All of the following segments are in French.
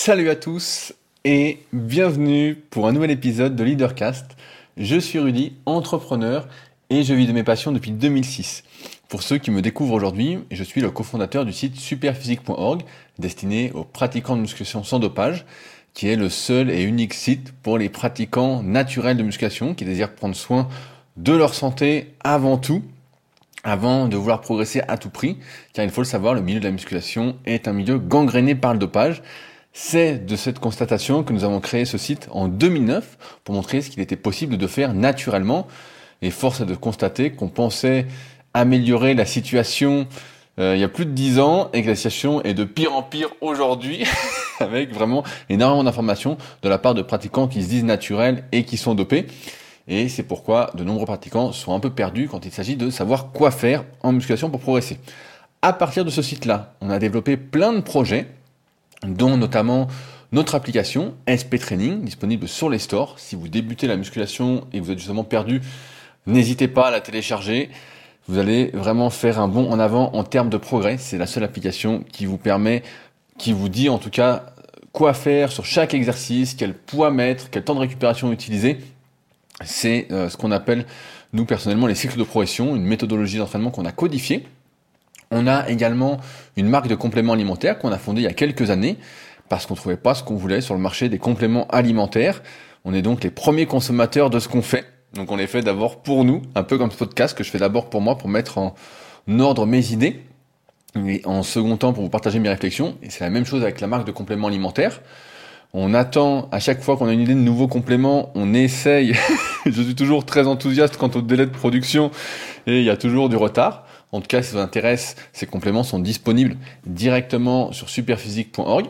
Salut à tous et bienvenue pour un nouvel épisode de Leadercast. Je suis Rudy, entrepreneur et je vis de mes passions depuis 2006. Pour ceux qui me découvrent aujourd'hui, je suis le cofondateur du site superphysique.org destiné aux pratiquants de musculation sans dopage, qui est le seul et unique site pour les pratiquants naturels de musculation qui désirent prendre soin de leur santé avant tout avant de vouloir progresser à tout prix, car il faut le savoir, le milieu de la musculation est un milieu gangréné par le dopage. C'est de cette constatation que nous avons créé ce site en 2009 pour montrer ce qu'il était possible de faire naturellement. Et force est de constater qu'on pensait améliorer la situation euh, il y a plus de 10 ans et que la situation est de pire en pire aujourd'hui avec vraiment énormément d'informations de la part de pratiquants qui se disent naturels et qui sont dopés. Et c'est pourquoi de nombreux pratiquants sont un peu perdus quand il s'agit de savoir quoi faire en musculation pour progresser. À partir de ce site-là, on a développé plein de projets dont notamment notre application SP Training, disponible sur les stores. Si vous débutez la musculation et vous êtes justement perdu, n'hésitez pas à la télécharger. Vous allez vraiment faire un bond en avant en termes de progrès. C'est la seule application qui vous permet, qui vous dit en tout cas quoi faire sur chaque exercice, quel poids mettre, quel temps de récupération utiliser. C'est euh, ce qu'on appelle, nous personnellement, les cycles de progression, une méthodologie d'entraînement qu'on a codifiée on a également une marque de compléments alimentaires qu'on a fondée il y a quelques années parce qu'on trouvait pas ce qu'on voulait sur le marché des compléments alimentaires. On est donc les premiers consommateurs de ce qu'on fait. Donc on les fait d'abord pour nous, un peu comme ce podcast que je fais d'abord pour moi pour mettre en ordre mes idées et en second temps pour vous partager mes réflexions. Et c'est la même chose avec la marque de compléments alimentaires. On attend à chaque fois qu'on a une idée de nouveaux compléments, on essaye. je suis toujours très enthousiaste quant au délai de production et il y a toujours du retard. En tout cas, si ça vous intéresse, ces compléments sont disponibles directement sur superphysique.org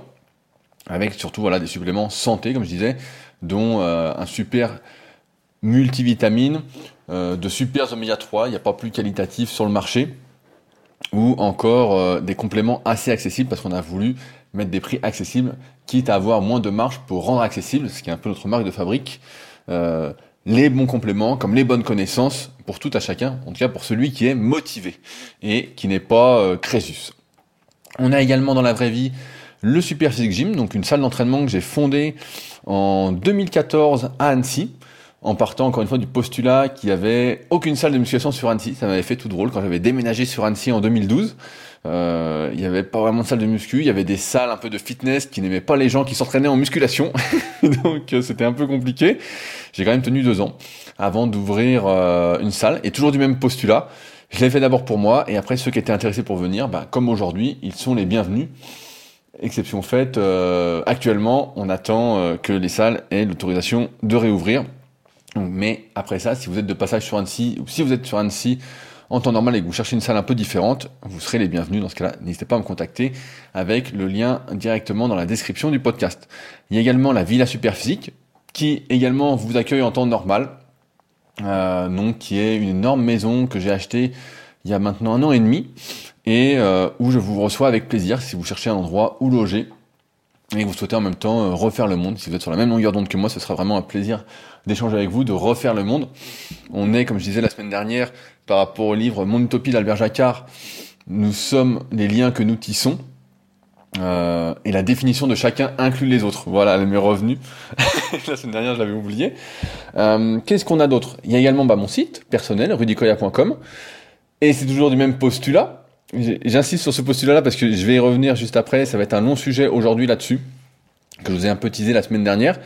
avec surtout voilà des suppléments santé, comme je disais, dont euh, un super multivitamine, euh, de super oméga 3, il n'y a pas plus qualitatif sur le marché, ou encore euh, des compléments assez accessibles parce qu'on a voulu mettre des prix accessibles, quitte à avoir moins de marge pour rendre accessible, ce qui est un peu notre marque de fabrique, les bons compléments, comme les bonnes connaissances pour tout à chacun, en tout cas pour celui qui est motivé et qui n'est pas euh, Crésus. On a également dans la vraie vie le Super Physique Gym, donc une salle d'entraînement que j'ai fondée en 2014 à Annecy, en partant encore une fois du postulat qu'il n'y avait aucune salle de musculation sur Annecy. Ça m'avait fait tout drôle quand j'avais déménagé sur Annecy en 2012. Euh, il n'y avait pas vraiment de salle de muscu, il y avait des salles un peu de fitness qui n'aimaient pas les gens qui s'entraînaient en musculation, donc euh, c'était un peu compliqué. J'ai quand même tenu deux ans avant d'ouvrir euh, une salle, et toujours du même postulat. Je l'ai fait d'abord pour moi, et après ceux qui étaient intéressés pour venir, bah, comme aujourd'hui, ils sont les bienvenus. Exception faite, actuellement, on attend que les salles aient l'autorisation de réouvrir. Mais après ça, si vous êtes de passage sur Annecy, ou si vous êtes sur Annecy en temps normal et que vous cherchez une salle un peu différente, vous serez les bienvenus dans ce cas-là. N'hésitez pas à me contacter avec le lien directement dans la description du podcast. Il y a également la Villa Superphysique qui également vous accueille en temps normal. Euh, donc qui est une énorme maison que j'ai achetée il y a maintenant un an et demi et euh, où je vous reçois avec plaisir si vous cherchez un endroit où loger et vous souhaitez en même temps euh, refaire le monde. Si vous êtes sur la même longueur d'onde que moi, ce sera vraiment un plaisir d'échanger avec vous, de refaire le monde. On est, comme je disais la semaine dernière, par rapport au livre Mon Utopie d'Albert Jacquard, nous sommes les liens que nous tissons. Euh, et la définition de chacun inclut les autres. Voilà, elle m'est revenue. la semaine dernière, je l'avais oublié. Euh, Qu'est-ce qu'on a d'autre? Il y a également bah, mon site personnel, rudicoya.com. Et c'est toujours du même postulat. J'insiste sur ce postulat-là parce que je vais y revenir juste après. Ça va être un long sujet aujourd'hui là-dessus, que je vous ai un peu teasé la semaine dernière.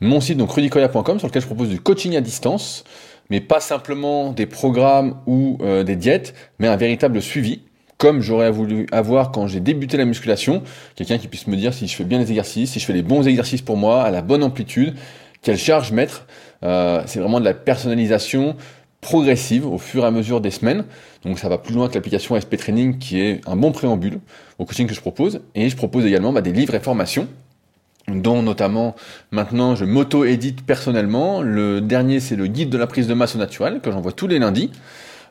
Mon site, donc rudicoya.com, sur lequel je propose du coaching à distance mais pas simplement des programmes ou euh, des diètes, mais un véritable suivi, comme j'aurais voulu avoir quand j'ai débuté la musculation, quelqu'un qui puisse me dire si je fais bien les exercices, si je fais les bons exercices pour moi, à la bonne amplitude, quelle charge mettre. Euh, c'est vraiment de la personnalisation progressive au fur et à mesure des semaines. Donc ça va plus loin que l'application SP Training qui est un bon préambule au coaching que je propose. Et je propose également bah, des livres et formations dont notamment maintenant je m'auto-édite personnellement. Le dernier c'est le guide de la prise de masse au naturel que j'envoie tous les lundis.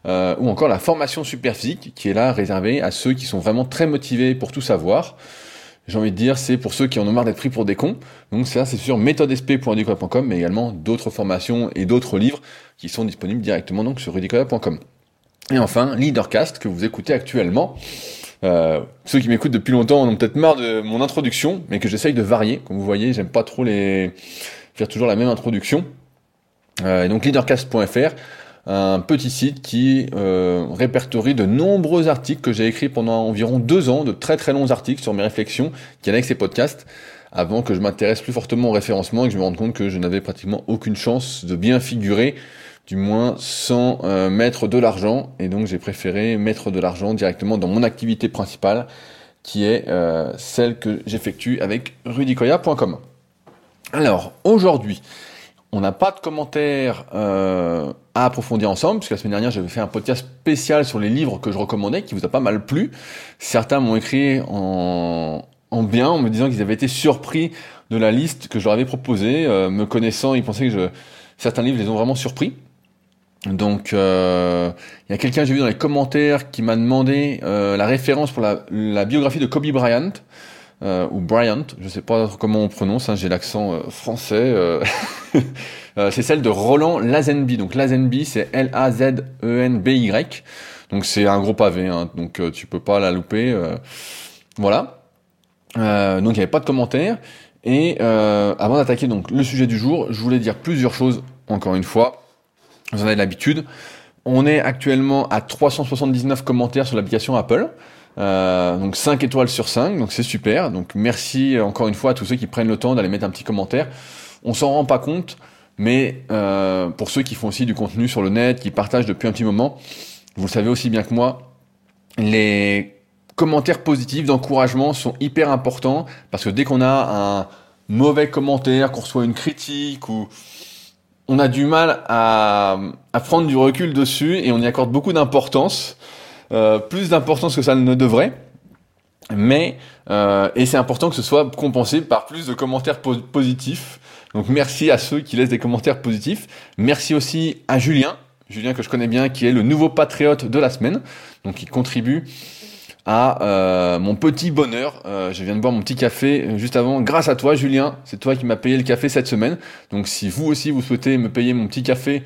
Euh, ou encore la formation super physique qui est là réservée à ceux qui sont vraiment très motivés pour tout savoir. J'ai envie de dire, c'est pour ceux qui en ont marre d'être pris pour des cons. Donc ça, c'est sur méthodesp.rudicoya.com, mais également d'autres formations et d'autres livres qui sont disponibles directement donc sur rudicoya.com. Et enfin, Leadercast que vous écoutez actuellement. Euh, ceux qui m'écoutent depuis longtemps ont peut-être marre de mon introduction, mais que j'essaye de varier. Comme vous voyez, j'aime pas trop les faire toujours la même introduction. Euh, donc leadercast.fr, un petit site qui euh, répertorie de nombreux articles que j'ai écrits pendant environ deux ans, de très très longs articles sur mes réflexions qui avec ces podcasts, avant que je m'intéresse plus fortement au référencement et que je me rende compte que je n'avais pratiquement aucune chance de bien figurer du moins sans euh, mettre de l'argent. Et donc j'ai préféré mettre de l'argent directement dans mon activité principale, qui est euh, celle que j'effectue avec rudicoya.com. Alors aujourd'hui, on n'a pas de commentaires euh, à approfondir ensemble, puisque la semaine dernière j'avais fait un podcast spécial sur les livres que je recommandais, qui vous a pas mal plu. Certains m'ont écrit en, en bien, en me disant qu'ils avaient été surpris de la liste que je leur avais proposée. me connaissant, ils pensaient que je, certains livres les ont vraiment surpris. Donc, euh, il y a quelqu'un, j'ai vu dans les commentaires, qui m'a demandé euh, la référence pour la, la, biographie de Kobe Bryant, euh, ou Bryant, je sais pas comment on prononce, hein, j'ai l'accent euh, français. Euh, c'est celle de Roland Lazenby. Donc Lazenby, c'est L-A-Z-E-N-B-Y. Donc c'est un gros pavé, hein, donc tu peux pas la louper. voilà. donc il n'y avait pas de commentaires. Et avant d'attaquer donc le sujet du jour, je voulais dire plusieurs choses, encore une fois vous en avez l'habitude. On est actuellement à 379 commentaires sur l'application Apple. Euh, donc 5 étoiles sur 5, donc c'est super. Donc merci encore une fois à tous ceux qui prennent le temps d'aller mettre un petit commentaire. On s'en rend pas compte, mais euh, pour ceux qui font aussi du contenu sur le net, qui partagent depuis un petit moment, vous le savez aussi bien que moi, les commentaires positifs d'encouragement sont hyper importants parce que dès qu'on a un mauvais commentaire, qu'on reçoit une critique ou on a du mal à, prendre du recul dessus et on y accorde beaucoup d'importance, euh, plus d'importance que ça ne devrait. Mais euh, et c'est important que ce soit compensé par plus de commentaires positifs. Donc merci à ceux qui laissent des commentaires positifs. Merci aussi à Julien, Julien que je connais bien, qui est le nouveau patriote de la semaine, donc qui contribue à euh, mon petit bonheur. Euh, je viens de boire mon petit café euh, juste avant. Grâce à toi, Julien, c'est toi qui m'as payé le café cette semaine. Donc si vous aussi vous souhaitez me payer mon petit café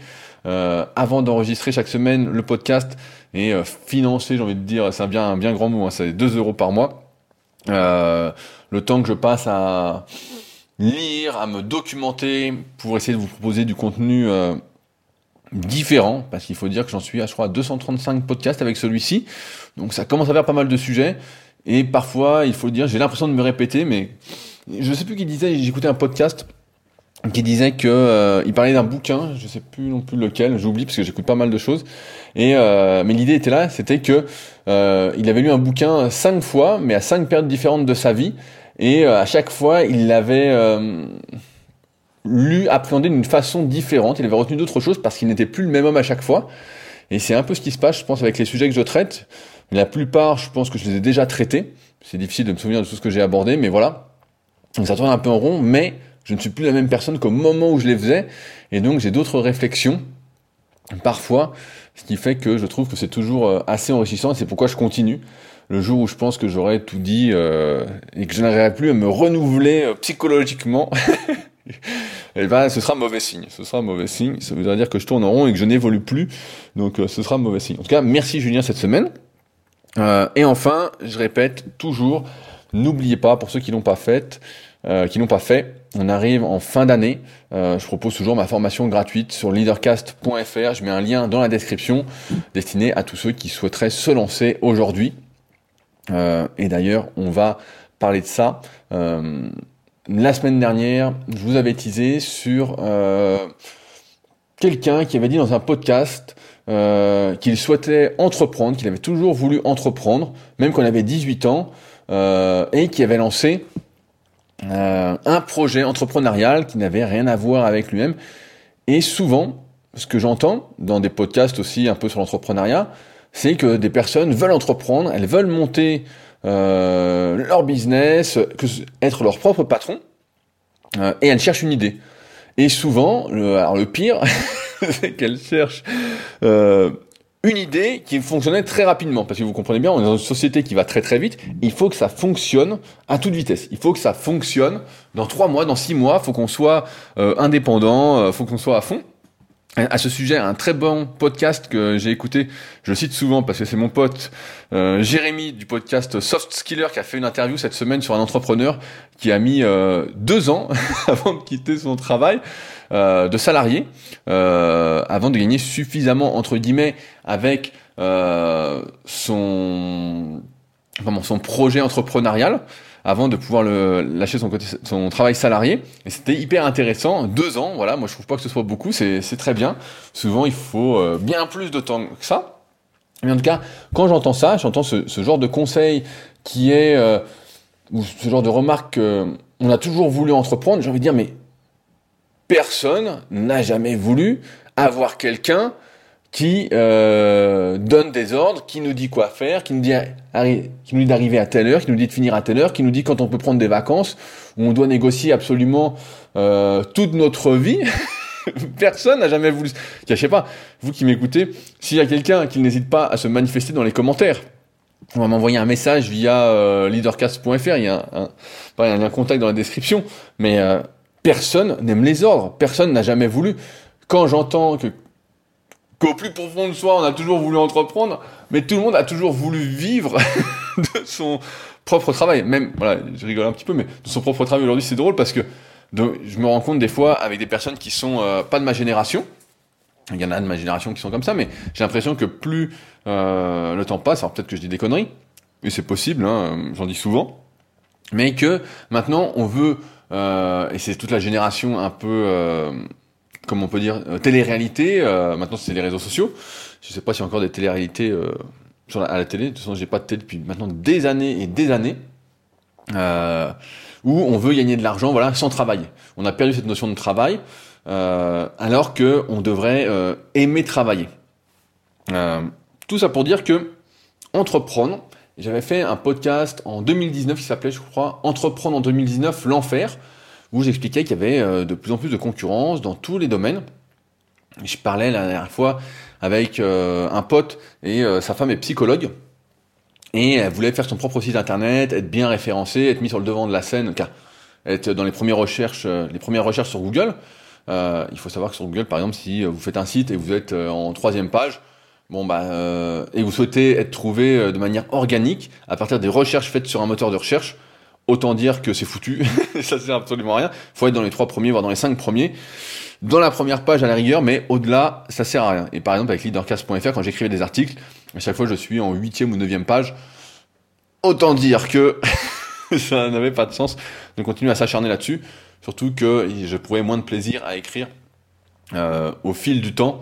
avant d'enregistrer chaque semaine le podcast et financer, j'ai envie de dire, c'est un bien, un bien grand mot, hein, c'est 2 euros par mois. le temps que je passe à lire, à me documenter pour essayer de vous proposer du contenu différent, parce qu'il faut dire que j'en suis à, je crois, 235 podcasts avec celui-ci. Donc ça commence à faire pas mal de sujets. Et parfois, il faut le dire, j'ai l'impression de me répéter, mais je sais plus qui disait, j'écoutais un podcast qui disait que euh, il parlait d'un bouquin, je sais plus non plus lequel, j'oublie parce que j'écoute pas mal de choses. Et euh, mais l'idée était là, c'était que euh, il avait lu un bouquin cinq fois, mais à cinq périodes différentes de sa vie, et à chaque fois il l'avait lu, appréhendé d'une façon différente. Il avait retenu d'autres choses parce qu'il n'était plus le même homme à chaque fois. Et c'est un peu ce qui se passe, je pense, avec les sujets que je traite. La plupart, je pense que je les ai déjà traités. C'est difficile de me souvenir de tout ce que j'ai abordé, mais voilà. Ça tourne un peu en rond, mais je ne suis plus la même personne qu'au moment où je les faisais. Et donc, j'ai d'autres réflexions, parfois, ce qui fait que je trouve que c'est toujours euh, assez enrichissant. Et c'est pourquoi je continue. Le jour où je pense que j'aurai tout dit euh, et que je n'arriverai plus à me renouveler euh, psychologiquement, eh ben, ce sera mauvais signe. Ce sera mauvais signe. Ça voudrait dire que je tourne en rond et que je n'évolue plus. Donc, ce sera mauvais signe. En tout cas, merci Julien cette semaine. Euh, et enfin, je répète toujours, n'oubliez pas, pour ceux qui l'ont pas fait, euh, qui n'ont pas fait, on arrive en fin d'année. Euh, je propose toujours ma formation gratuite sur leadercast.fr. Je mets un lien dans la description destiné à tous ceux qui souhaiteraient se lancer aujourd'hui. et d'ailleurs, on va parler de ça. La semaine dernière, je vous avais teasé sur quelqu'un qui avait dit dans un podcast euh, qu'il souhaitait entreprendre, qu'il avait toujours voulu entreprendre, même il avait 18 ans, euh, et qui avait lancé euh, un projet entrepreneurial qui n'avait rien à voir avec lui-même. Et souvent, ce que j'entends dans des podcasts aussi un peu sur l'entrepreneuriat, c'est que des personnes veulent entreprendre, elles veulent monter leur business, être leur propre patron, et elles cherchent une idée. Et souvent, le, alors le pire, c'est qu'elles cherchent euh, une idée qui fonctionnait très rapidement. Parce que vous comprenez bien, on est dans une société qui va très très vite. Il faut que ça fonctionne à toute vitesse. Il faut que ça fonctionne dans trois mois, dans six mois. Il faut qu'on soit euh, indépendant, il euh, faut qu'on soit à fond. À ce sujet, un très bon podcast que j'ai écouté, je le cite souvent parce que c'est mon pote euh, Jérémy du podcast Soft Skiller qui a fait une interview cette semaine sur un entrepreneur qui a mis euh, deux ans avant de quitter son travail euh, de salarié, avant de gagner suffisamment entre guillemets avec son son projet entrepreneurial avant de pouvoir lâcher son travail salarié. Et c'était hyper intéressant. Deux ans voilà. Moi je trouve pas que ce soit beaucoup. C'est très bien. Souvent il faut euh, bien plus de temps que ça. Mais en tout cas quand j'entends ça j'entends ce, genre de conseil qui est euh, ou ce genre de remarque qu'on a toujours voulu entreprendre. J'ai envie de dire mais personne n'a jamais voulu avoir quelqu'un qui euh, donne des ordres, qui nous dit quoi faire, qui nous dit, d'arriver à telle heure, qui nous dit de finir à telle heure, qui nous dit quand on peut prendre des vacances, où on doit négocier absolument euh, toute notre vie. Personne n'a jamais voulu. Je sais pas, vous qui m'écoutez, s'il y a quelqu'un qui n'hésite pas à se manifester dans les commentaires, on va m'envoyer un message via euh, leadercast.fr, il y a un, un, lien contact dans la description, mais personne n'aime les ordres, personne n'a jamais voulu. Quand j'entends que qu'au plus profond de soi, on a toujours voulu entreprendre, mais tout le monde a toujours voulu vivre de son propre travail. Même, voilà, je rigole un petit peu, mais de son propre travail aujourd'hui, c'est drôle parce que je me rends compte des fois avec des personnes qui sont euh, pas de ma génération. Il y en a de ma génération qui sont comme ça, mais j'ai l'impression que plus euh, le temps passe, alors peut-être que je dis des conneries, et c'est possible, hein, j'en dis souvent, mais que maintenant on veut, euh, et c'est toute la génération un peu comme on peut dire, euh, télé-réalité. Euh, maintenant, c'est les réseaux sociaux. Je sais pas s'il y a encore des télé-réalités euh, à la télé. De toute façon, j'ai pas de télé depuis maintenant des années et des années. Où on veut gagner de l'argent, voilà, sans travailler. On a perdu cette notion de travail, alors que on devrait aimer travailler. tout ça pour dire que entreprendre. J'avais fait un podcast en 2019 qui s'appelait, je crois, Entreprendre en 2019, l'enfer où j'expliquais qu'il y avait euh, de plus en plus de concurrence dans tous les domaines. Je parlais la dernière fois avec euh, un pote et euh, sa femme est psychologue. Et elle voulait faire son propre site internet, être bien référencée, être mis sur le devant de la scène, être dans les premières recherches, les premières recherches sur Google. il faut savoir que sur Google, par exemple, si vous faites un site et vous êtes en troisième page, bon bah et vous souhaitez être trouvé de manière organique à partir des recherches faites sur un moteur de recherche, autant dire que c'est foutu, ça sert absolument à rien. Faut être dans les trois premiers, voire dans les cinq premiers, dans la première page à la rigueur, mais au-delà, ça sert à rien. Et par exemple, avec leadercast.fr, quand j'écrivais des articles, à chaque fois, je suis en huitième ou neuvième page. Autant dire que ça n'avait pas de sens de continuer à s'acharner là-dessus, surtout que je trouvais moins de plaisir à écrire euh, au fil du temps.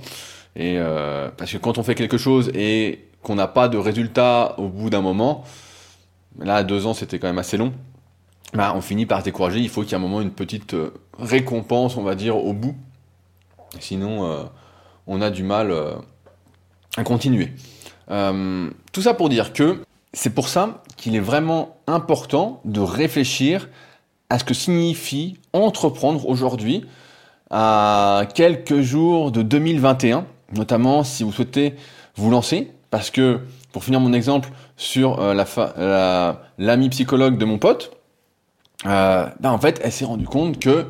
Et euh, parce que quand on fait quelque chose et qu'on n'a pas de résultat au bout d'un moment, là, deux ans, c'était quand même assez long bah, on finit par décourager. Il faut qu'il y ait un moment une petite euh, récompense, on va dire, au bout. Sinon, euh, on a du mal euh, à continuer. tout ça pour dire que c'est pour ça qu'il est vraiment important de réfléchir à ce que signifie entreprendre aujourd'hui à quelques jours de 2021, notamment si vous souhaitez vous lancer, parce que pour finir mon exemple sur l'ami psychologue de mon pote, euh, ben en fait, elle s'est rendue compte que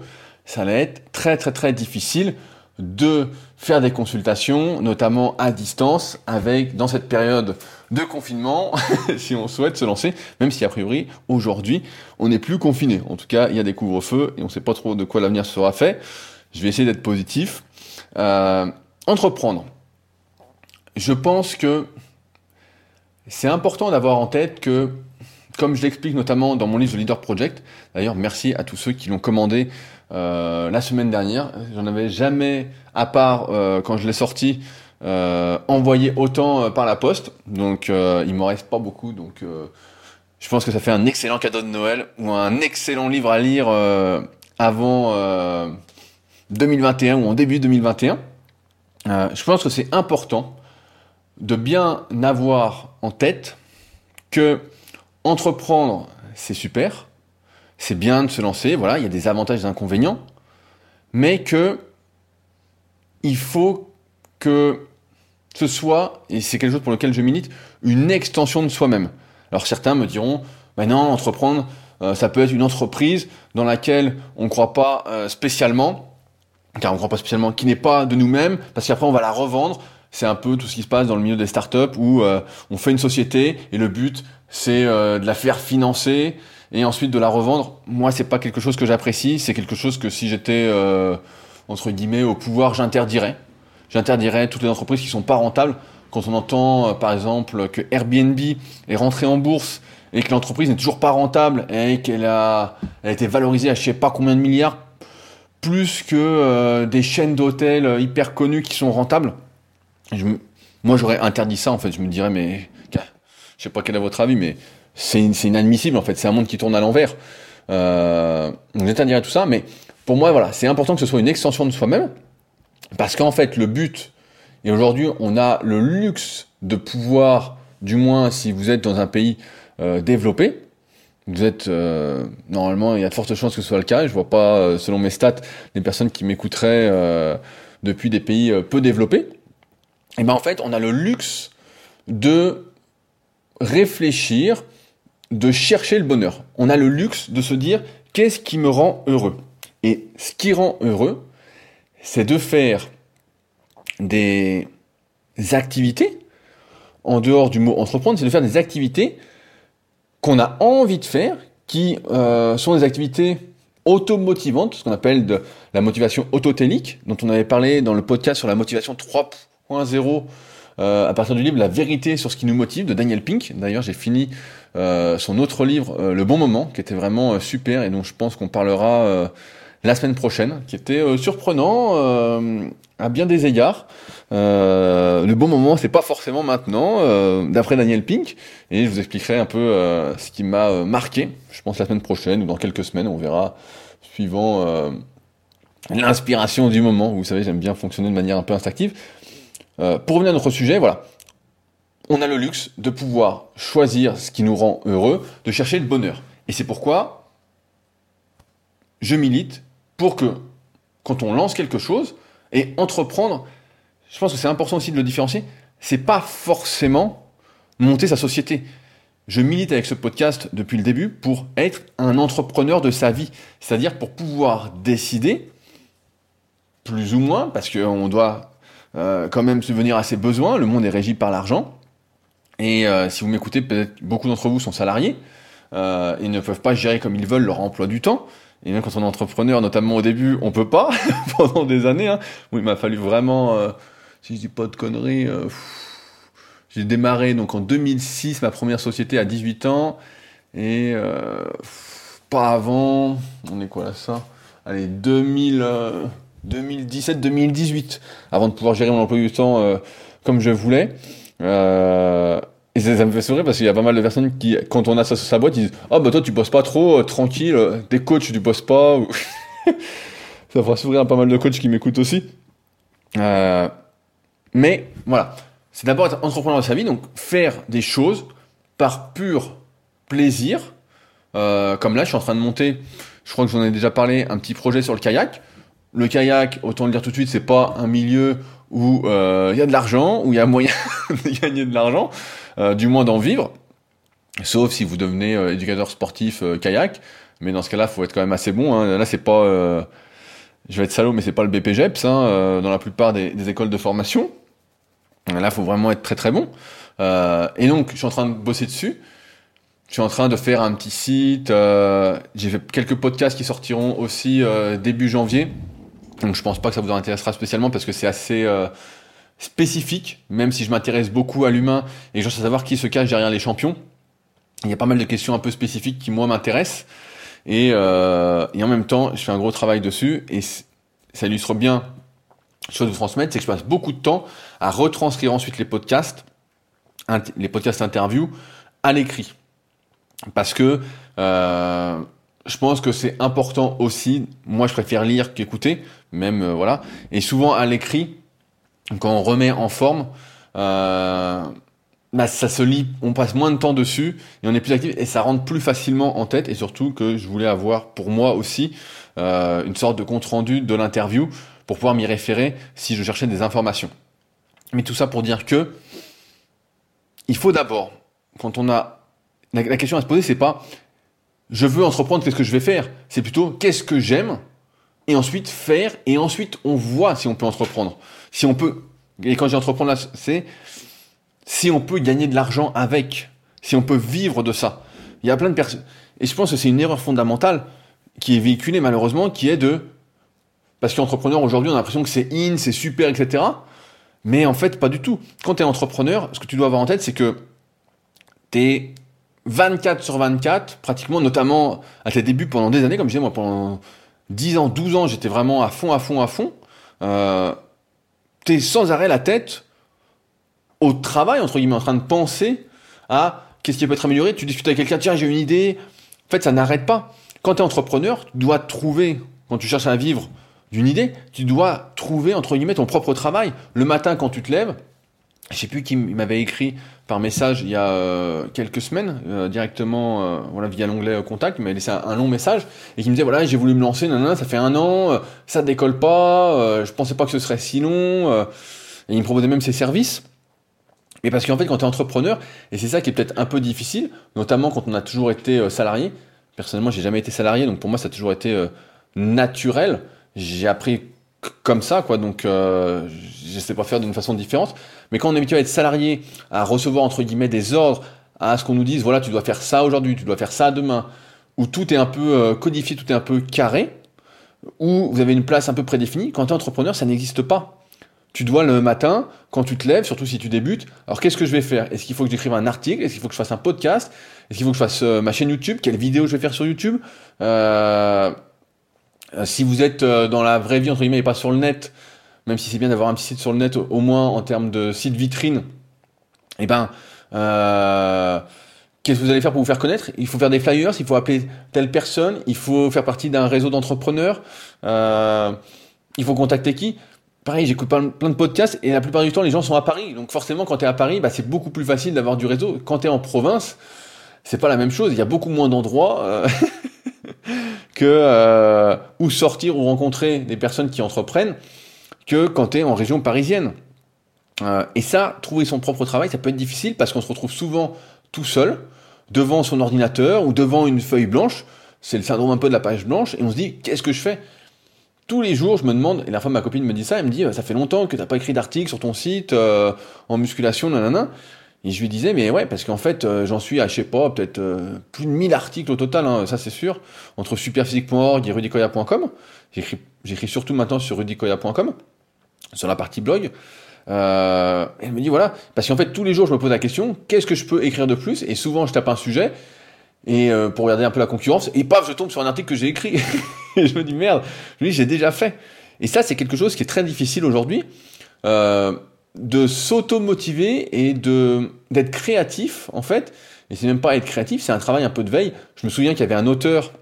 ça allait être très très très difficile de faire des consultations, notamment à distance, avec dans cette période de confinement, si on souhaite se lancer, même si a priori aujourd'hui on n'est plus confiné. En tout cas, il y a des couvre-feux et on ne sait pas trop de quoi l'avenir sera fait. Je vais essayer d'être positif. Euh, entreprendre. Je pense que c'est important d'avoir en tête que comme je l'explique notamment dans mon livre The Leader Project, d'ailleurs merci à tous ceux qui l'ont commandé euh, la semaine dernière, j'en avais jamais, à part euh, quand je l'ai sorti, euh, envoyé autant par la poste, donc il m'en reste pas beaucoup, donc je pense que ça fait un excellent cadeau de Noël ou un excellent livre à lire avant 2021 ou en début 2021. je pense que c'est important de bien avoir en tête que entreprendre, c'est super, c'est bien de se lancer, voilà, il y a des avantages et des inconvénients, mais que il faut que ce soit, et c'est quelque chose pour lequel je milite, une extension de soi-même. Alors certains me diront, ben non, entreprendre, euh, ça peut être une entreprise dans laquelle on ne croit pas euh, spécialement. car on croit pas spécialement, qui n'est pas de nous-mêmes, parce qu'après on va la revendre. C'est un peu tout ce qui se passe dans le milieu des startups où euh, on fait une société et le but c'est euh, de la faire financer et ensuite de la revendre. Moi, c'est pas quelque chose que j'apprécie. C'est quelque chose que si j'étais euh, entre guillemets au pouvoir, j'interdirais. J'interdirais toutes les entreprises qui sont pas rentables. Quand on entend par exemple que Airbnb est rentré en bourse et que l'entreprise n'est toujours pas rentable et qu'elle a, elle a été valorisée à je sais pas combien de milliards, plus que des chaînes d'hôtels hyper connues qui sont rentables moi, j'aurais interdit ça, en fait. Je me dirais, mais je sais pas quel est votre avis, mais c'est inadmissible, en fait. C'est un monde qui tourne à l'envers. Euh, on interdirait tout ça, mais pour moi, voilà, c'est important que ce soit une extension de soi-même, parce qu'en fait, le but, et aujourd'hui, on a le luxe de pouvoir, du moins si vous êtes dans un pays euh, développé, vous êtes euh, normalement, il y a de fortes chances que ce soit le cas. Je vois pas, euh, selon mes stats, des personnes qui m'écouteraient euh, depuis des pays peu développés et ben en fait, on a le luxe de réfléchir, de chercher le bonheur. On a le luxe de se dire qu'est-ce qui me rend heureux? Et ce qui rend heureux, c'est de faire des activités, en dehors du mot entreprendre, c'est de faire des activités qu'on a envie de faire, qui euh, sont des activités automotivantes, ce qu'on appelle la motivation autotélique, dont on avait parlé dans le podcast sur la motivation 3 0 euh, à partir du livre La vérité sur ce qui nous motive de Daniel Pink. D'ailleurs, j'ai fini euh, son autre livre, euh, Le bon moment, qui était vraiment super et dont je pense qu'on parlera la semaine prochaine, qui était surprenant à bien des égards. le bon moment, c'est pas forcément maintenant, d'après Daniel Pink, et je vous expliquerai un peu ce qui m'a marqué. Je pense la semaine prochaine ou dans quelques semaines, on verra, suivant l'inspiration du moment. Vous savez, j'aime bien fonctionner de manière un peu instinctive. Euh, pour revenir à notre sujet, voilà. On a le luxe de pouvoir choisir ce qui nous rend heureux, de chercher le bonheur. Et c'est pourquoi je milite pour que, quand on lance quelque chose, et entreprendre, je pense que c'est important aussi de le différencier, c'est pas forcément monter sa société. Je milite avec ce podcast depuis le début pour être un entrepreneur de sa vie, c'est-à-dire pour pouvoir décider, plus ou moins, parce qu'on doit euh, quand même subvenir à ses besoins. Le monde est régi par l'argent. Et euh, si vous m'écoutez, peut-être beaucoup d'entre vous sont salariés euh, et ne peuvent pas gérer comme ils veulent leur emploi du temps. Et même quand on est entrepreneur, notamment au début, on peut pas pendant des années. Hein. Oui, il m'a fallu vraiment, euh, si je dis pas de conneries, j'ai démarré donc en 2006 ma première société à 18 ans et pas avant. On est quoi là ça? Allez 2000. 2017-2018, avant de pouvoir gérer mon emploi du temps euh, comme je voulais. Euh, et ça, me fait sourire parce qu'il y a pas mal de personnes qui, quand on a ça sur sa boîte, ils disent Ah, oh, bah toi, tu bosses pas trop, euh, tranquille, des coachs, tu bosses pas. ça fera sourire pas mal de coachs qui m'écoutent aussi. mais voilà, c'est d'abord être entrepreneur de sa vie, donc faire des choses par pur plaisir. comme là, je suis en train de monter, je crois que j'en ai déjà parlé, un petit projet sur le kayak. Le kayak, autant le dire tout de suite, c'est pas un milieu où euh, il y a de l'argent, où il y a moyen de gagner de l'argent, euh, du moins d'en vivre. Sauf si vous devenez euh, éducateur sportif kayak, mais dans ce cas-là, faut être quand même assez bon. Hein. Là, c'est pas, je vais être salaud, mais c'est pas le BPGEPS hein, dans la plupart des, écoles de formation. Là, faut vraiment être très très bon. et donc, je suis en train de bosser dessus. Je suis en train de faire un petit site. J'ai fait quelques podcasts qui sortiront aussi début janvier donc je pense pas que ça vous intéressera spécialement parce que c'est assez euh, spécifique, même si je m'intéresse beaucoup à l'humain et je veux savoir qui se cache derrière les champions. Il y a pas mal de questions un peu spécifiques qui moi m'intéressent et, euh, en même temps je fais un gros travail dessus et ça illustre bien chose de transmettre, c'est que je passe beaucoup de temps à retranscrire ensuite les podcasts, les podcasts interviews à l'écrit. Parce que euh, je pense que c'est important aussi. Moi, je préfère lire qu'écouter, même euh, voilà. Et souvent à l'écrit, quand on remet en forme, euh, bah, ça se lit, on passe moins de temps dessus et on est plus actif et ça rentre plus facilement en tête. Et surtout que je voulais avoir pour moi aussi euh, une sorte de compte rendu de l'interview pour pouvoir m'y référer si je cherchais des informations. Mais tout ça pour dire que il faut d'abord, quand on a la, question à se poser, c'est pas je veux entreprendre, qu'est-ce que je vais faire? C'est plutôt qu'est-ce que j'aime? Et ensuite faire, et ensuite on voit si on peut entreprendre. Si on peut, et quand j'ai entreprendre là, c'est si on peut gagner de l'argent avec, si on peut vivre de ça. Il y a plein de personnes, et je pense que c'est une erreur fondamentale qui est véhiculée malheureusement, qui est de, parce qu'entrepreneur aujourd'hui on a l'impression que c'est in, c'est super, etc. Mais en fait, pas du tout. Quand tu es entrepreneur, ce que tu dois avoir en tête, c'est que tu es 24 sur 24, pratiquement, notamment à tes débuts pendant des années, comme je disais, moi, pendant 10 ans, 12 ans, j'étais vraiment à fond, à fond, à fond. Euh, tu es sans arrêt la tête au travail, entre guillemets, en train de penser à qu'est-ce qui peut être amélioré. Tu discutes avec quelqu'un, tiens, j'ai une idée. En fait, ça n'arrête pas. Quand tu es entrepreneur, tu dois trouver, quand tu cherches à vivre d'une idée, tu dois trouver, entre guillemets, ton propre travail. Le matin, quand tu te lèves, je sais plus qui m'avait écrit par message il y a euh, quelques semaines, euh, directement euh, voilà, via l'onglet contact, il m'avait laissé un, long message et qui me disait voilà j'ai voulu me lancer, nanana, ça fait un an, ça décolle pas, je pensais pas que ce serait si long, et il me proposait même ses services. Mais parce qu'en fait quand tu es entrepreneur, et c'est ça qui est peut-être un peu difficile, notamment quand on a toujours été salarié, personnellement j'ai jamais été salarié, donc pour moi ça a toujours été naturel, j'ai appris comme ça, quoi. Donc, je sais pas faire d'une façon différente. Mais quand on est habitué à être salarié, à recevoir entre guillemets des ordres, à ce qu'on nous dise, voilà, tu dois faire ça aujourd'hui, tu dois faire ça demain, où tout est un peu euh, codifié, tout est un peu carré, où vous avez une place un peu prédéfinie. Quand tu es entrepreneur, ça n'existe pas. Tu dois le matin, quand tu te lèves, surtout si tu débutes, alors qu'est-ce que je vais faire? Est-ce qu'il faut que j'écrive un article? Est-ce qu'il faut que je fasse un podcast? Est-ce qu'il faut que je fasse euh, ma chaîne YouTube? Quelle vidéo je vais faire sur YouTube? Euh, si vous êtes dans la vraie vie, entre guillemets, et pas sur le net, même si c'est bien d'avoir un petit site sur le net, au moins en termes de site vitrine, eh ben, euh, qu'est-ce que vous allez faire pour vous faire connaître? Il faut faire des flyers, il faut appeler telle personne, il faut faire partie d'un réseau d'entrepreneurs, euh, il faut contacter qui? Pareil, j'écoute plein de podcasts et la plupart du temps, les gens sont à Paris. Donc forcément, quand tu es à Paris, bah, c'est beaucoup plus facile d'avoir du réseau. Quand tu es en province, c'est pas la même chose. Il y a beaucoup moins d'endroits. Euh, que ou sortir ou rencontrer des personnes qui entreprennent que quand tu es en région parisienne. Euh, et ça, trouver son propre travail, ça peut être difficile parce qu'on se retrouve souvent tout seul devant son ordinateur ou devant une feuille blanche. C'est le syndrome un peu de la page blanche et on se dit qu'est-ce que je fais? Tous les jours, je me demande, et la fois ma copine me dit ça, elle me dit, ça fait longtemps que t'as pas écrit d'article sur ton site, euh, en musculation, nanana. Et je lui disais, mais ouais, parce qu'en fait, euh, j'en suis à, je sais pas, peut-être euh, plus de 1000 articles au total, hein, ça c'est sûr, entre superphysique.org et rudicoya.com. J'écris, surtout maintenant sur rudicoya.com, sur la partie blog. Euh, elle me dit, voilà, parce qu'en fait, tous les jours, je me pose la question, qu'est-ce que je peux écrire de plus? Et souvent, je tape un sujet, et euh, pour regarder un peu la concurrence, et paf, je tombe sur un article que j'ai écrit. et je me dis, merde, je me dis, j'ai déjà fait. Et ça, c'est quelque chose qui est très difficile aujourd'hui. Euh, de s'auto-motiver et de d'être créatif en fait. Et c'est même pas être créatif, c'est un travail un peu de veille. Je me souviens qu'il y avait un auteur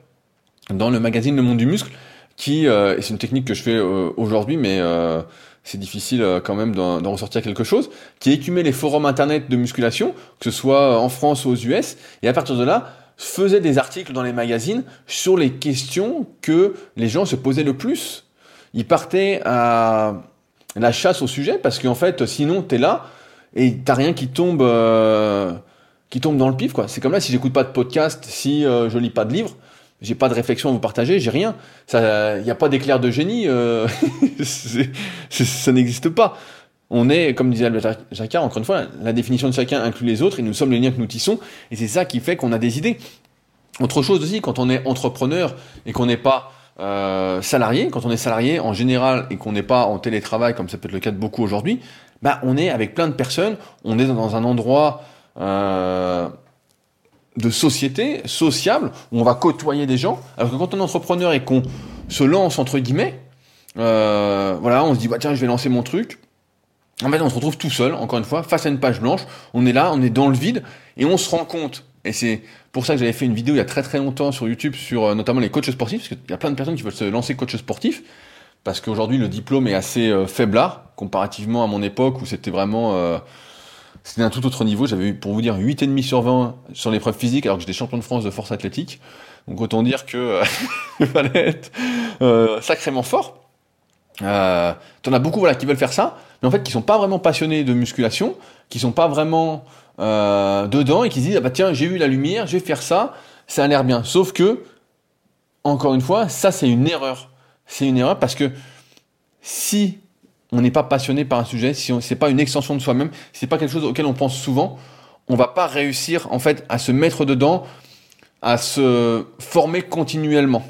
dans le magazine Le Monde du Muscle qui, et c'est une technique que je fais aujourd'hui, mais c'est difficile quand même d'en ressortir quelque chose, qui écumait les forums internet de musculation, que ce soit en France ou aux US, et à partir de là, faisait des articles dans les magazines sur les questions que les gens se posaient le plus. Il partait à la chasse au sujet parce qu'en fait, sinon, t'es là et t'as rien qui tombe, euh, qui tombe dans le pif, quoi. C'est comme là, si j'écoute pas de podcast, si euh, je lis pas de livre, j'ai pas de réflexion à vous partager, j'ai rien. Ça, y a pas d'éclair de génie, euh, ça n'existe pas. On est, comme disait Albert Jacquard, encore une fois, la définition de chacun inclut les autres et nous sommes les liens que nous tissons et c'est ça qui fait qu'on a des idées. Autre chose aussi, quand on est entrepreneur et qu'on n'est pas euh, salarié, quand on est salarié en général et qu'on n'est pas en télétravail comme ça peut être le cas de beaucoup aujourd'hui, bah on est avec plein de personnes, on est dans un endroit euh, de société, sociable, où on va côtoyer des gens, alors que quand on est entrepreneur et qu'on se lance entre guillemets, euh, voilà, on se dit bah tiens je vais lancer mon truc. En fait, on se retrouve tout seul, encore une fois, face à une page blanche. On est là, on est dans le vide, et on se rend compte et c'est pour ça que j'avais fait une vidéo il y a très très longtemps sur YouTube sur euh, notamment les coachs sportifs, parce qu'il y a plein de personnes qui veulent se lancer coach sportif, parce qu'aujourd'hui le diplôme est assez euh, faiblard, comparativement à mon époque où c'était vraiment... Euh, c'était un tout autre niveau, j'avais eu, pour vous dire, 8,5 sur 20 sur l'épreuve physique, alors que j'étais champion de France de force athlétique. Donc autant dire que il fallait être sacrément fort. Euh, T'en as beaucoup voilà, qui veulent faire ça, mais en fait qui sont pas vraiment passionnés de musculation, qui sont pas vraiment euh, dedans et qui se disent ah bah tiens j'ai vu la lumière, je vais faire ça, ça a l'air bien. Sauf que encore une fois, ça c'est une erreur. c'est une erreur parce que si on n'est pas passionné par un sujet, si c'est pas une extension de soi-même, si c'est pas quelque chose auquel on pense souvent, on va pas réussir en fait à se mettre dedans, à se former continuellement.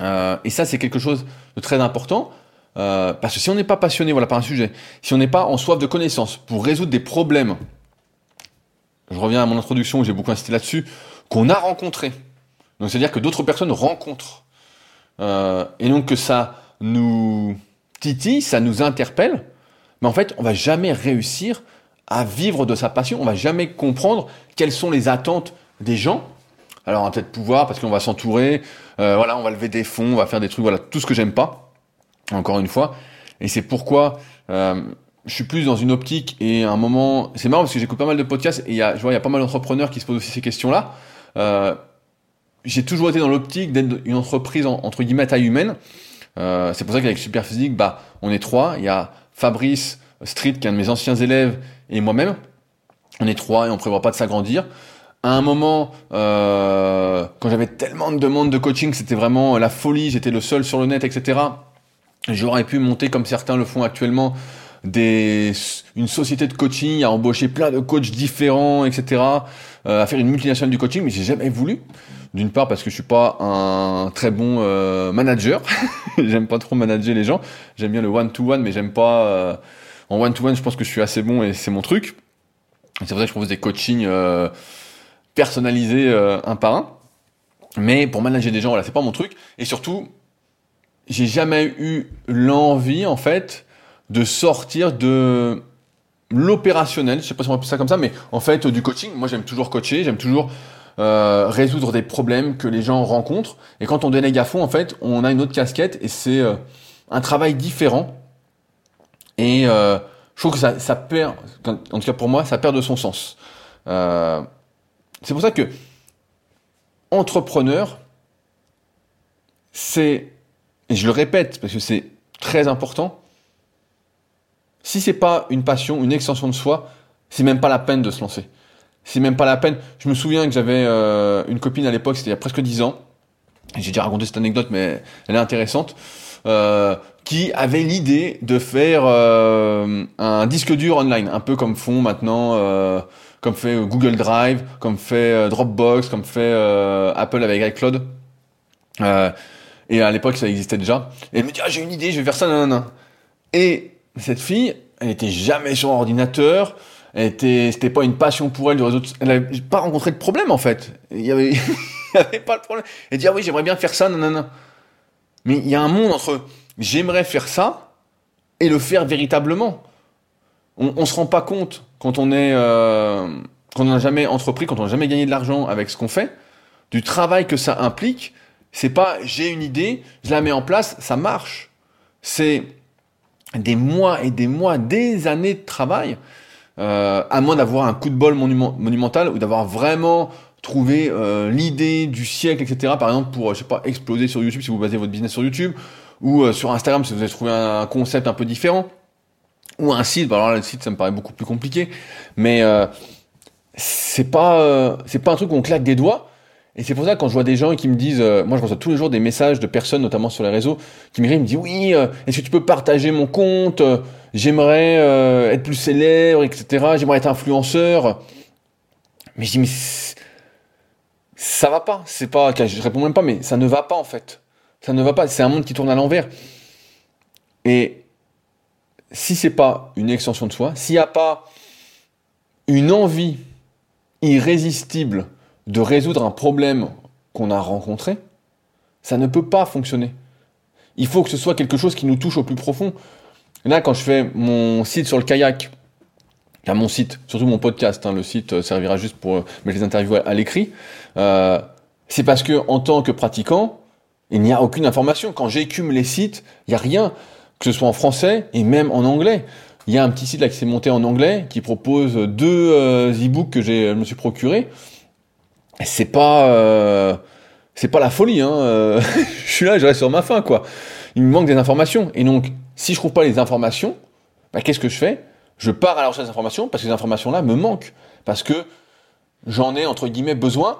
Euh, et ça, c'est quelque chose de très important. Euh, parce que si on n'est pas passionné voilà, par un sujet, si on n'est pas en soif de connaissances pour résoudre des problèmes, je reviens à mon introduction j'ai beaucoup insisté là-dessus, qu'on a rencontré. Donc c'est-à-dire que d'autres personnes rencontrent. Euh, et donc que ça nous titille, ça nous interpelle, mais en fait, on va jamais réussir à vivre de sa passion, on va jamais comprendre quelles sont les attentes des gens. Alors on va peut-être pouvoir parce qu'on va s'entourer, euh, voilà, on va lever des fonds, on va faire des trucs, voilà, tout ce que j'aime pas, encore une fois. Et c'est pourquoi euh, je suis plus dans une optique et un moment, c'est marrant parce que j'écoute pas mal de podcasts et y a, je vois, il y a pas mal d'entrepreneurs qui se posent aussi ces questions-là. Euh, j'ai toujours été dans l'optique d'être une entreprise entre guillemets à taille humaine. Euh, c'est pour ça qu'avec Superphysique, bah, on est trois. Il y a Fabrice Street, qui est un de mes anciens élèves, et moi-même. On est trois et on prévoit pas de s'agrandir. À un moment, euh, quand j'avais tellement de demandes de coaching, c'était vraiment la folie. J'étais le seul sur le net, etc. J'aurais pu monter comme certains le font actuellement des, une société de coaching, à embaucher plein de coachs différents, etc., à faire une multinationale du coaching, mais j'ai jamais voulu. D'une part parce que je suis pas un très bon euh, manager, j'aime pas trop manager les gens. J'aime bien le one to one, mais j'aime pas euh, en one to one. Je pense que je suis assez bon et c'est mon truc. C'est pour ça que je propose des coachings euh, personnalisés un par un. Mais pour manager des gens, voilà, c'est pas mon truc. Et surtout, j'ai jamais eu l'envie en fait de sortir de l'opérationnel, je sais pas si on va appeler ça comme ça, mais en fait du coaching. Moi, j'aime toujours coacher, j'aime toujours euh, résoudre des problèmes que les gens rencontrent. Et quand on délègue à fond, en fait, on a une autre casquette et c'est euh, un travail différent. Et euh, je trouve que ça, ça, perd, en tout cas pour moi, ça perd de son sens. c'est pour ça que entrepreneur, c'est, et je le répète parce que c'est très important, si c'est pas une passion, une extension de soi, c'est même pas la peine de se lancer. C'est même pas la peine. Je me souviens que j'avais euh, une copine à l'époque, c'était il y a presque 10 ans. J'ai déjà raconté cette anecdote, mais elle est intéressante. Euh, qui avait l'idée de faire euh, un disque dur online, un peu comme font maintenant, comme fait Google Drive, comme fait Dropbox, comme fait Apple avec iCloud. et à l'époque, ça existait déjà. Et elle me dit, ah, j'ai une idée, je vais faire ça, non. Et cette fille, elle était jamais sur ordinateur, c'était pas une passion pour elle de réseau. Elle n'avait pas rencontré de problème en fait. Il y avait, pas de problème. Elle dit ah oui j'aimerais bien faire ça, non. Mais il y a un monde entre j'aimerais faire ça et le faire véritablement. On, on se rend pas compte quand on est, euh, n'a jamais entrepris, quand on n'a jamais gagné de l'argent avec ce qu'on fait, du travail que ça implique. C'est pas j'ai une idée, je la mets en place, ça marche. C'est des mois et des mois, des années de travail, euh, à moins d'avoir un coup de bol monumental ou d'avoir vraiment trouvé euh, l'idée du siècle, etc. Par exemple, pour, je sais pas, exploser sur YouTube si vous basez votre business sur YouTube, ou euh, sur Instagram si vous avez trouvé un, concept un peu différent, ou un site. Bah, alors là, le site, ça me paraît beaucoup plus compliqué, mais c'est pas, c'est pas un truc où on claque des doigts. Et c'est pour ça quand je vois des gens qui me disent, euh, moi je reçois tous les jours des messages de personnes, notamment sur les réseaux, qui m'écrivent, me disent oui, euh, est-ce que tu peux partager mon compte? Euh, J'aimerais être plus célèbre, etc. J'aimerais être influenceur. Mais je dis mais ça va pas. C'est pas, je réponds même pas, mais ça ne va pas en fait. Ça ne va pas. C'est un monde qui tourne à l'envers. Et si c'est pas une extension de soi, s'il n'y a pas une envie irrésistible de résoudre un problème qu'on a rencontré, ça ne peut pas fonctionner. Il faut que ce soit quelque chose qui nous touche au plus profond. Là, quand je fais mon site sur le kayak, à mon site, surtout mon podcast, hein, le site euh, servira juste pour euh, mettre les interviews à, l'écrit, euh, c'est parce que en tant que pratiquant, il n'y a aucune information. Quand j'écume les sites, il n'y a rien, que ce soit en français et même en anglais. Il y a un petit site là qui s'est monté en anglais qui propose deux e-books que je me suis procuré c'est pas euh, pas la folie hein. Euh, je suis là, je reste sur ma faim quoi. Il me manque des informations et donc si je trouve pas les informations, bah, qu'est-ce que je fais? Je pars à la recherche des informations parce que ces informations là me manquent parce que j'en ai entre guillemets besoin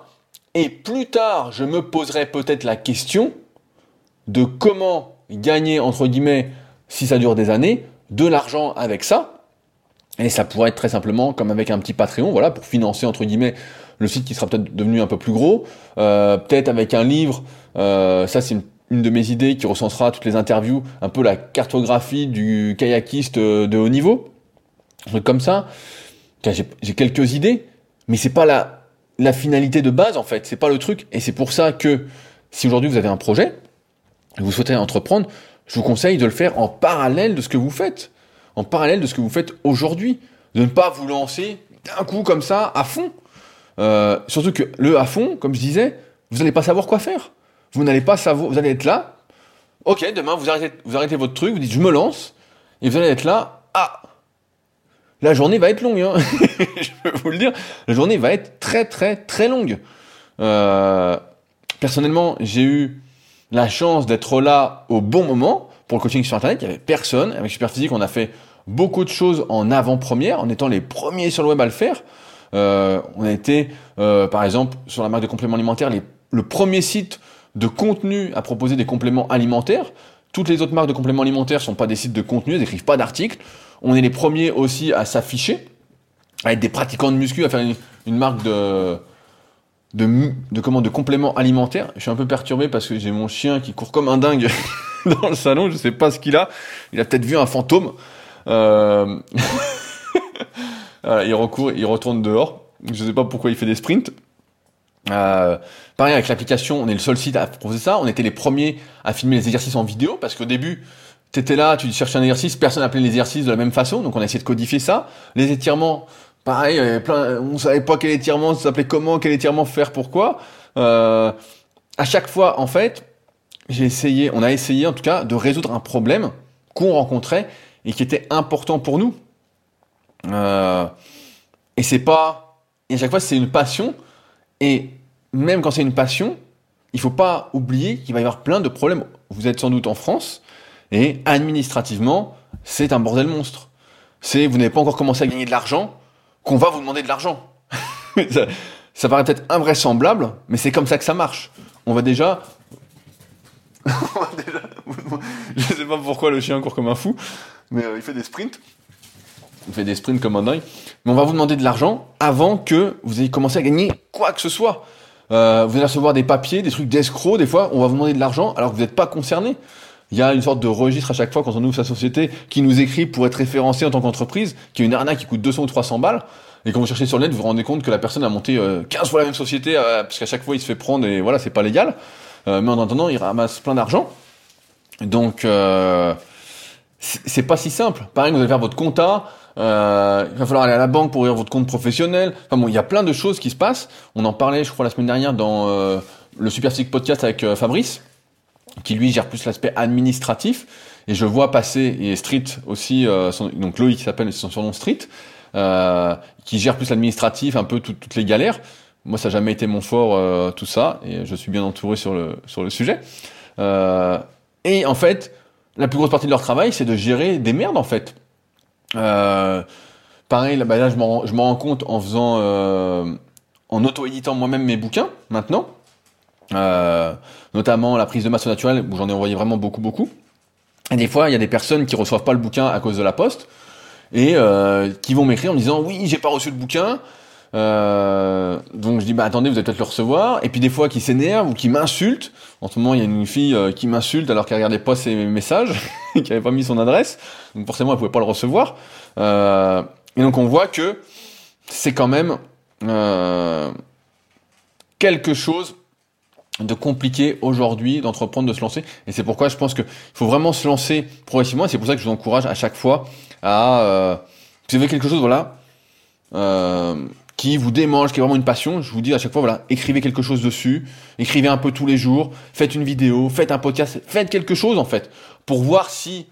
et plus tard je me poserai peut-être la question de comment gagner, entre guillemets, si ça dure des années, de l'argent avec ça. Et ça pourrait être très simplement comme avec un petit Patreon, voilà, pour financer, entre guillemets, le site qui sera peut-être devenu un peu plus gros. Euh, peut-être avec un livre, euh, ça c'est une, de mes idées qui recensera toutes les interviews, un peu la cartographie du kayakiste de haut niveau. Un truc comme ça. J'ai quelques idées, mais c'est pas la, la finalité de base en fait, c'est pas le truc. Et c'est pour ça que si aujourd'hui vous avez un projet, vous souhaitez entreprendre, je vous conseille de le faire en parallèle de ce que vous faites. En parallèle de ce que vous faites aujourd'hui. De ne pas vous lancer d'un coup comme ça, à fond. Euh, surtout que le à fond, comme je disais, vous n'allez pas savoir quoi faire. Vous n'allez pas savoir, vous allez être là. Ok, demain vous arrêtez, votre truc, vous dites je me lance, et vous allez être là. Ah, la journée va être longue. Hein. je peux vous le dire, la journée va être très très très longue. Euh, personnellement, j'ai eu la chance d'être là au bon moment pour le coaching sur Internet. Il y avait personne. Avec Superphysique, on a fait beaucoup de choses en avant-première, en étant les premiers sur le web à le faire. Euh, on a été, euh, par exemple, sur la marque de compléments alimentaires, le premier site de contenu à proposer des compléments alimentaires. Toutes les autres marques de compléments alimentaires sont pas des sites de contenu, elles n'écrivent pas d'articles. On est les premiers aussi à s'afficher, à être des pratiquants de muscu, à faire une marque de, de, comment, de compléments alimentaires. Je suis un peu perturbé parce que j'ai mon chien qui court comme un dingue dans le salon. Je sais pas ce qu'il a. Il a peut-être vu un fantôme. Euh... il recourt, il retourne dehors. Je sais pas pourquoi il fait des sprints. Euh, pareil avec l'application, on est le seul site à proposer ça. On était les premiers à filmer les exercices en vidéo parce qu'au début, t'étais là, tu cherchais un exercice, personne n'appelait les exercices de la même façon, donc on a essayé de codifier ça. Les étirements, pareil, plein, on savait pas quel étirement, s'appelait comment, quel étirement faire, pourquoi. Euh, à chaque fois, en fait, j'ai essayé, on a essayé en tout cas de résoudre un problème qu'on rencontrait et qui était important pour nous. Euh, et c'est pas, et à chaque fois c'est une passion. Et même quand c'est une passion, il faut pas oublier qu'il va y avoir plein de problèmes. Vous êtes sans doute en France et administrativement, c'est un bordel monstre. C'est vous n'avez pas encore commencé à gagner de l'argent, qu'on va vous demander de l'argent. ça, paraît peut-être invraisemblable, mais c'est comme ça que ça marche. On va déjà... Je sais pas pourquoi le chien court comme un fou, mais euh, il fait des sprints. Il fait des sprints comme un dingue. Mais on va vous demander de l'argent avant que vous ayez commencé à gagner quoi que ce soit. Euh, vous allez recevoir des papiers, des trucs d'escrocs, des fois, on va vous demander de l'argent alors que vous n'êtes pas concerné. Il y a une sorte de registre à chaque fois quand on ouvre sa société qui nous écrit pour être référencé en tant qu'entreprise, qui est une arnaque qui coûte 200 ou 300 balles. Et quand vous cherchez sur le net, vous vous rendez compte que la personne a monté 15 euh, fois la même société, euh, parce qu'à chaque fois il se fait prendre et voilà, c'est pas légal. Euh, mais en attendant, il ramasse plein d'argent. Donc, c'est pas si simple. Pareil, vous allez faire votre compta, il va falloir aller à la banque pour ouvrir votre compte professionnel. Enfin bon, il y a plein de choses qui se passent. On en parlait, je crois, la semaine dernière dans le Super Podcast avec Fabrice qui lui gère plus l'aspect administratif. Et je vois passer, et Street aussi, euh, donc Loïc qui s'appelle son surnom Street, euh, qui gère plus l'administratif, un peu toutes les galères. Moi, ça n'a jamais été mon fort, euh, tout ça, et je suis bien entouré sur le, sur le sujet. Euh, et en fait, la plus grosse partie de leur travail, c'est de gérer des merdes, en fait. Euh, pareil, là, bah je m'en rends compte en faisant, en auto-éditant moi-même mes bouquins, maintenant. Euh, notamment la prise de masse naturelle où j'en ai envoyé vraiment beaucoup beaucoup. Et des fois, il y a des personnes qui reçoivent pas le bouquin à cause de la poste et euh, qui vont m'écrire en disant oui, j'ai pas reçu le bouquin. Euh, donc je dis bah attendez, vous allez peut-être le recevoir. Et puis des fois qui s'énervent ou qui m'insultent. En ce moment, il y a une fille euh, qui m'insulte alors qu'elle regardait pas ses messages, qui avait pas mis son adresse. Donc forcément, elle pouvait pas le recevoir. Euh, et donc on voit que c'est quand même quelque chose de compliqué aujourd'hui d'entreprendre, de se lancer. Et c'est pourquoi je pense qu'il faut vraiment se lancer progressivement. Et c'est pour ça que je vous encourage à chaque fois à... Vous avez quelque chose, voilà, qui vous démange, qui est vraiment une passion, je vous dis à chaque fois, voilà, écrivez quelque chose dessus, écrivez un peu tous les jours, faites une vidéo, faites un podcast, faites quelque chose en fait, pour voir si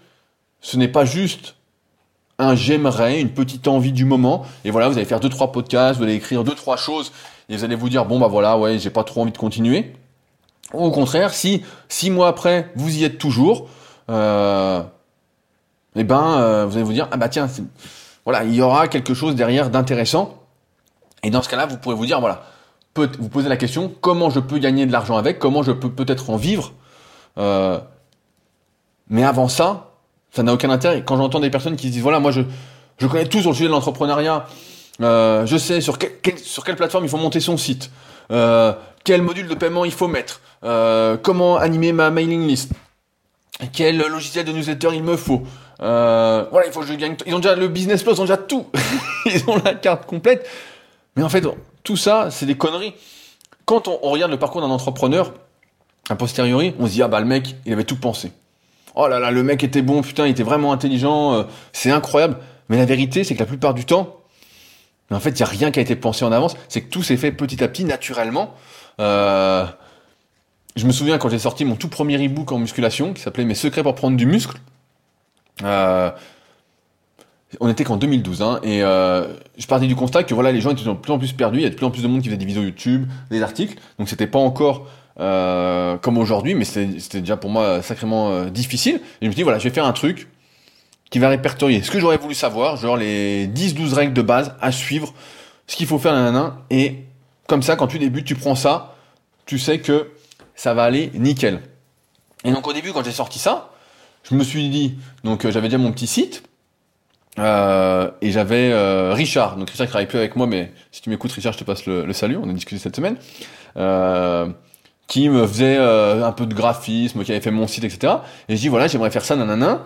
ce n'est pas juste un j'aimerais, une petite envie du moment, et voilà, vous allez faire deux trois podcasts, vous allez écrire deux trois choses, et vous allez vous dire bon bah voilà, ouais, j'ai pas trop envie de continuer. Ou au contraire, si six mois après, vous y êtes toujours, euh, eh ben, euh, vous allez vous dire, ah bah tiens, voilà, il y aura quelque chose derrière d'intéressant. Et dans ce cas-là, vous pourrez vous dire, voilà, peut, vous posez la question, comment je peux gagner de l'argent avec, comment je peux peut-être en vivre. mais avant ça, ça n'a aucun intérêt. Quand j'entends des personnes qui se disent voilà, moi je, je connais tout sur le sujet de l'entrepreneuriat, euh, je sais sur, sur quelle plateforme il faut monter son site, euh, quel module de paiement il faut mettre, euh, comment animer ma mailing list, quel logiciel de newsletter il me faut. Euh, voilà, il faut que je gagne. Ils ont déjà le business plan, ils ont déjà tout. ils ont la carte complète. Mais en fait, tout ça, c'est des conneries. Quand on, regarde le parcours d'un entrepreneur, a posteriori, on se dit ah bah le mec, il avait tout pensé oh là là, le mec était bon, putain, il était vraiment intelligent, euh, c'est incroyable. Mais la vérité, c'est que la plupart du temps, en fait, il n'y a rien qui a été pensé en avance, c'est que tout s'est fait petit à petit, naturellement. Euh, je me souviens quand j'ai sorti mon tout premier e-book en musculation, qui s'appelait Mes secrets pour prendre du muscle. Euh, on était qu'en 2012, hein, et je partais du constat que voilà, les gens étaient de plus en plus perdus, il y a de plus en plus de monde qui faisait des vidéos YouTube, des articles, donc c'était pas encore euh, comme aujourd'hui, mais c'était déjà pour moi sacrément euh, difficile. Et je me suis dit, voilà, je vais faire un truc qui va répertorier ce que j'aurais voulu savoir, genre les 10-12 règles de base à suivre, ce qu'il faut faire, nanana, et comme ça, quand tu débutes, tu prends ça, tu sais que ça va aller nickel. Et donc au début, quand j'ai sorti ça, je me suis dit, donc euh, j'avais déjà mon petit site, euh, et j'avais euh, Richard, donc Richard qui travaille plus avec moi, mais si tu m'écoutes Richard, je te passe le, le, salut, on a discuté cette semaine. Euh, qui me faisait euh, un peu de graphisme, qui avait fait mon site, etc. Et je dis voilà, j'aimerais faire ça, nanana.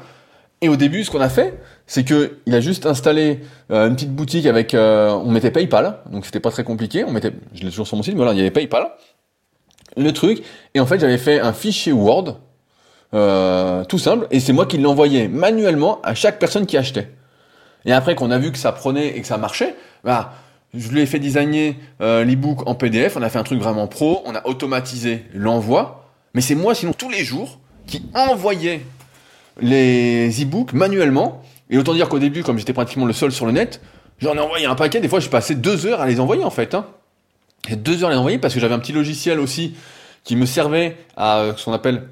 Et au début, ce qu'on a fait, c'est que il a juste installé euh, une petite boutique avec, euh, on mettait PayPal, donc c'était pas très compliqué. On mettait, je l'ai toujours sur mon site, mais voilà, il y avait PayPal, le truc. Et en fait, j'avais fait un fichier Word, tout simple, et c'est moi qui l'envoyais manuellement à chaque personne qui achetait. Et après qu'on a vu que ça prenait et que ça marchait, bah je lui ai fait designer euh, l'ebook en PDF, on a fait un truc vraiment pro, on a automatisé l'envoi, mais c'est moi sinon tous les jours qui envoyais les e-books manuellement. Et autant dire qu'au début, comme j'étais pratiquement le seul sur le net, j'en ai envoyé un paquet, des fois je passais deux heures à les envoyer en fait. Hein. Et deux heures à les envoyer parce que j'avais un petit logiciel aussi qui me servait à euh, ce qu'on appelle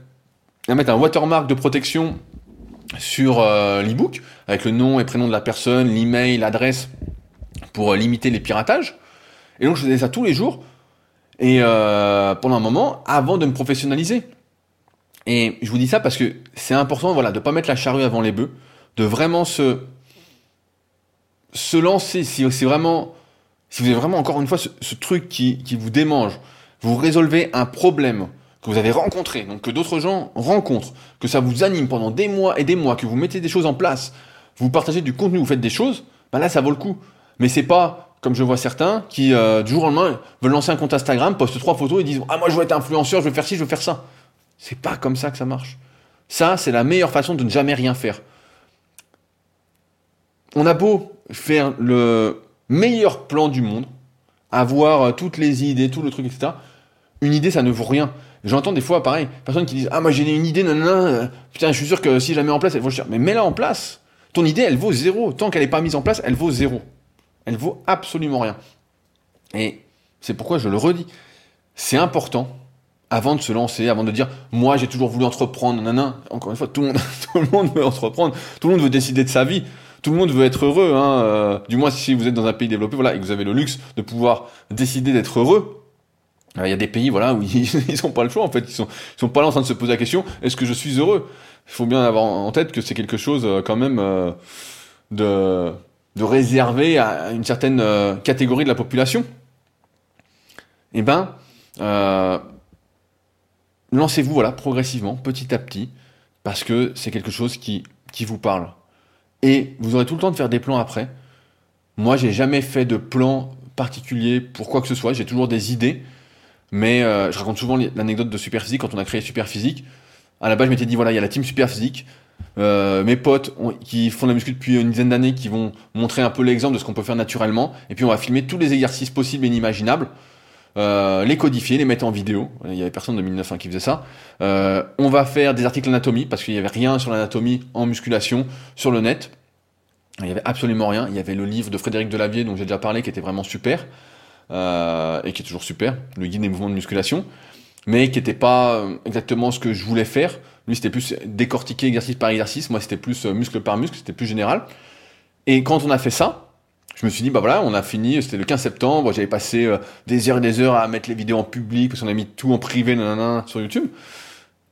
à mettre un watermark de protection sur euh, l'ebook avec le nom et prénom de la personne, l'email, l'adresse pour euh, limiter les piratages. Et donc je faisais ça tous les jours et euh, pendant un moment avant de me professionnaliser. Et je vous dis ça parce que c'est important, voilà, de pas mettre la charrue avant les bœufs, de vraiment se se lancer. Si c'est vraiment, si vous avez vraiment encore une fois ce, ce truc qui, qui vous démange, vous résolvez un problème que vous avez rencontré, donc que d'autres gens rencontrent, que ça vous anime pendant des mois et des mois, que vous mettez des choses en place, vous partagez du contenu, vous faites des choses, ben là ça vaut le coup. Mais c'est pas comme je vois certains qui euh, du jour au lendemain veulent lancer un compte Instagram, postent trois photos et disent ah moi je veux être influenceur, je veux faire ci, je veux faire ça. C'est pas comme ça que ça marche. Ça c'est la meilleure façon de ne jamais rien faire. On a beau faire le meilleur plan du monde, avoir euh, toutes les idées, tout le truc, etc. Une idée, ça ne vaut rien. J'entends des fois, pareil, personnes qui disent Ah, moi j'ai une idée, non, euh, putain, je suis sûr que si je la mets en place, elle vaut cher. Mais mets-la en place. Ton idée, elle vaut zéro. Tant qu'elle n'est pas mise en place, elle vaut zéro. Elle vaut absolument rien. Et c'est pourquoi je le redis. C'est important, avant de se lancer, avant de dire, moi j'ai toujours voulu entreprendre, nanana. Encore une fois, tout le, monde, tout le monde veut entreprendre, tout le monde veut décider de sa vie, tout le monde veut être heureux. Hein, euh, du moins, si vous êtes dans un pays développé, voilà, et que vous avez le luxe de pouvoir décider d'être heureux. Euh, il y a des pays, voilà, où ils n'ont pas le choix. En fait, ils sont, ils sont pas là en train de se poser la question est-ce que je suis heureux? Il faut bien avoir en tête que c'est quelque chose euh, quand même de de réserver à une certaine euh, catégorie de la population, eh ben, euh, lancez-vous voilà progressivement, petit à petit, parce que c'est quelque chose qui, qui vous parle. Et vous aurez tout le temps de faire des plans après. Moi, j'ai jamais fait de plan particulier pour quoi que ce soit. J'ai toujours des idées, mais euh, je raconte souvent l'anecdote de Superphysique quand on a créé Superphysique. À la base, je m'étais dit voilà, il y a la team Superphysique. Euh, mes potes qui font de la muscu depuis une dizaine d'années, qui vont montrer un peu l'exemple de ce qu'on peut faire naturellement. Et puis on va filmer tous les exercices possibles et inimaginables, euh, les codifier, les mettre en vidéo. Il y avait personne de 2009 qui faisait ça. On va faire des articles d'anatomie parce qu'il y avait rien sur l'anatomie en musculation sur le net. Il y avait absolument rien. Il y avait le livre de Frédéric Delavier dont j'ai déjà parlé qui était vraiment super euh, et qui est toujours super, le guide des mouvements de musculation, mais qui n'était pas exactement ce que je voulais faire. Lui, c'était plus décortiquer exercice par exercice. Moi, c'était plus euh, muscle par muscle. C'était plus général. Et quand on a fait ça, je me suis dit, bah voilà, on a fini. C'était le 15 septembre. J'avais passé euh, des heures et des heures à mettre les vidéos en public parce qu'on a mis tout en privé, nanana, sur YouTube.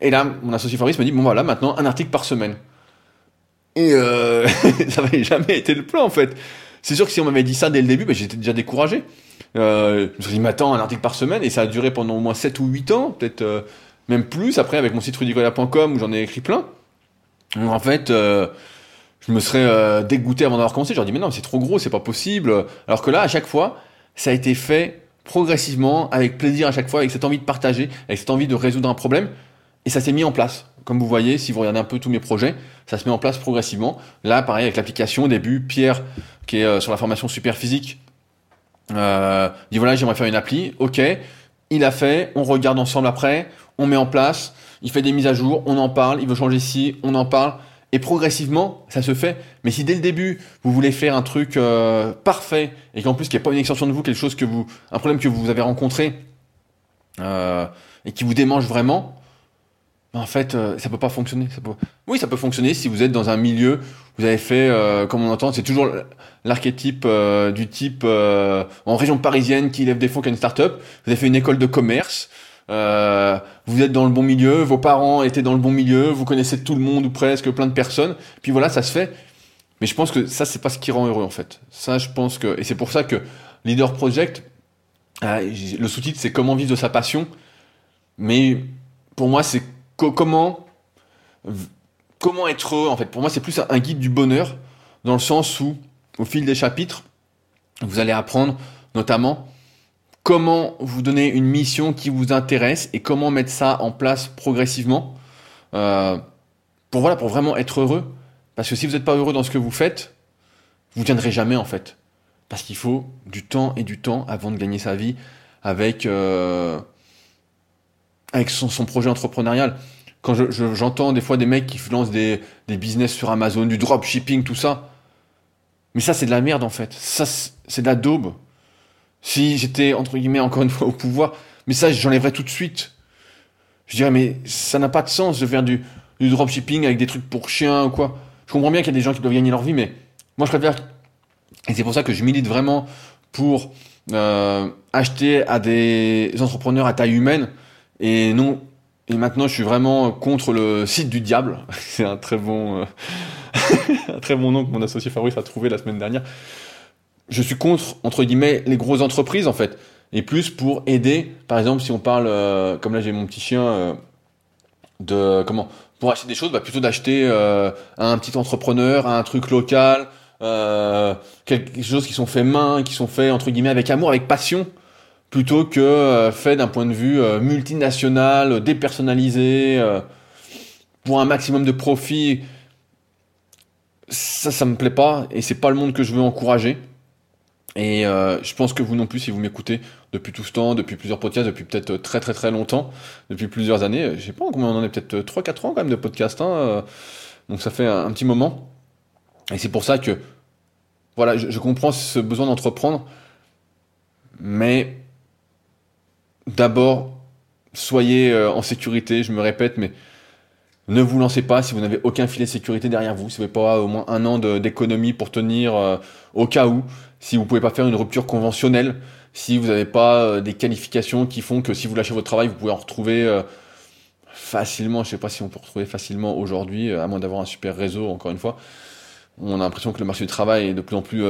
Et là, mon associé Fabrice me dit, bon voilà, maintenant un article par semaine. Et euh, ça n'avait jamais été le plan en fait. C'est sûr que si on m'avait dit ça dès le début, ben, j'étais déjà découragé. Euh, je me suis dit, mais attends, un article par semaine, et ça a duré pendant au moins 7 ou 8 ans, peut-être euh, même plus, après avec mon site rudicola.com où j'en ai écrit plein. En fait, euh, je me serais dégoûté avant d'avoir commencé, j'aurais dit, mais non, c'est trop gros, c'est pas possible. Alors que là, à chaque fois, ça a été fait progressivement, avec plaisir à chaque fois, avec cette envie de partager, avec cette envie de résoudre un problème, et ça s'est mis en place. Comme vous voyez, si vous regardez un peu tous mes projets, ça se met en place progressivement. Là, pareil avec l'application, au début, Pierre, qui est euh, sur la formation super physique, euh, dit voilà, j'aimerais faire une appli. Ok, il a fait, on regarde ensemble après, on met en place, il fait des mises à jour, on en parle, il veut changer ci, on en parle. Et progressivement, ça se fait. Mais si dès le début, vous voulez faire un truc euh, parfait et qu'en plus qu'il n'y a pas une extension de vous, quelque chose que vous, un problème que vous avez rencontré et qui vous démange vraiment, en fait, euh, ça peut pas fonctionner. Ça peut... Oui, ça peut fonctionner si vous êtes dans un milieu, vous avez fait, euh, comme on entend, c'est toujours l'archétype euh, du type euh, en région parisienne qui lève des fonds qui a. Vous avez fait une école de commerce, vous êtes dans le bon milieu, vos parents étaient dans le bon milieu, vous connaissez tout le monde ou presque, plein de personnes. Puis voilà, ça se fait. Mais je pense que ça, c'est pas ce qui rend heureux en fait. Ça, je pense que, et c'est pour ça que Leader Project, le sous-titre, c'est comment vivre de sa passion. Mais pour moi, c'est comment être heureux en fait? Pour moi, c'est plus un guide du bonheur dans le sens où au fil des chapitres, vous allez apprendre notamment comment vous donner une mission qui vous intéresse et comment mettre ça en place progressivement euh, pour voilà pour vraiment être heureux. Parce que si vous n'êtes pas heureux dans ce que vous faites, vous ne tiendrez jamais en fait. Parce qu'il faut du temps et du temps avant de gagner sa vie avec euh, avec son, projet entrepreneurial quand j'entends des fois des mecs qui lancent des, business sur Amazon, du dropshipping, tout ça. Mais ça, c'est de la merde en fait. Ça, c'est de la daube. Si j'étais, entre guillemets, encore une fois au pouvoir, mais ça, j'enlèverais tout de suite. Je dirais, mais ça n'a pas de sens de faire du, du dropshipping avec des trucs pour chiens ou quoi. Je comprends bien qu'il y a des gens qui doivent gagner leur vie, mais moi, je préfère. Et c'est pour ça que je milite vraiment pour euh, acheter à des entrepreneurs à taille humaine et non et maintenant, je suis vraiment contre le site du diable. C'est un très bon, euh, un très bon nom que mon associé Fabrice a trouvé la semaine dernière. Je suis contre, entre guillemets, les grosses entreprises, en fait. Et plus pour aider, par exemple, si on parle, euh, comme là j'ai mon petit chien, euh, de, comment, pour acheter des choses, bah, plutôt d'acheter un petit entrepreneur, un truc local, quelque chose qui sont faits main, qui sont faits, entre guillemets, avec amour, avec passion plutôt que euh, fait d'un point de vue euh, multinational, dépersonnalisé, euh, pour un maximum de profit. Ça, ça me plaît pas et c'est pas le monde que je veux encourager. Et je pense que vous non plus, si vous m'écoutez depuis tout ce temps, depuis plusieurs podcasts, depuis peut-être très très très longtemps, depuis plusieurs années, je sais pas combien on en est, peut-être 3-4 ans quand même de podcast, hein, donc ça fait un, petit moment. Et c'est pour ça que, voilà, je, je comprends ce besoin d'entreprendre, mais d'abord, soyez euh, en sécurité, je me répète, mais ne vous lancez pas si vous n'avez aucun filet de sécurité derrière vous, si vous n'avez pas au moins un an d'économie pour tenir euh, au cas où, si vous ne pouvez pas faire une rupture conventionnelle, si vous n'avez pas euh, des qualifications qui font que si vous lâchez votre travail, vous pouvez en retrouver facilement, je ne sais pas si on peut retrouver facilement aujourd'hui, à moins d'avoir un super réseau, encore une fois. On a l'impression que le marché du travail est de plus en plus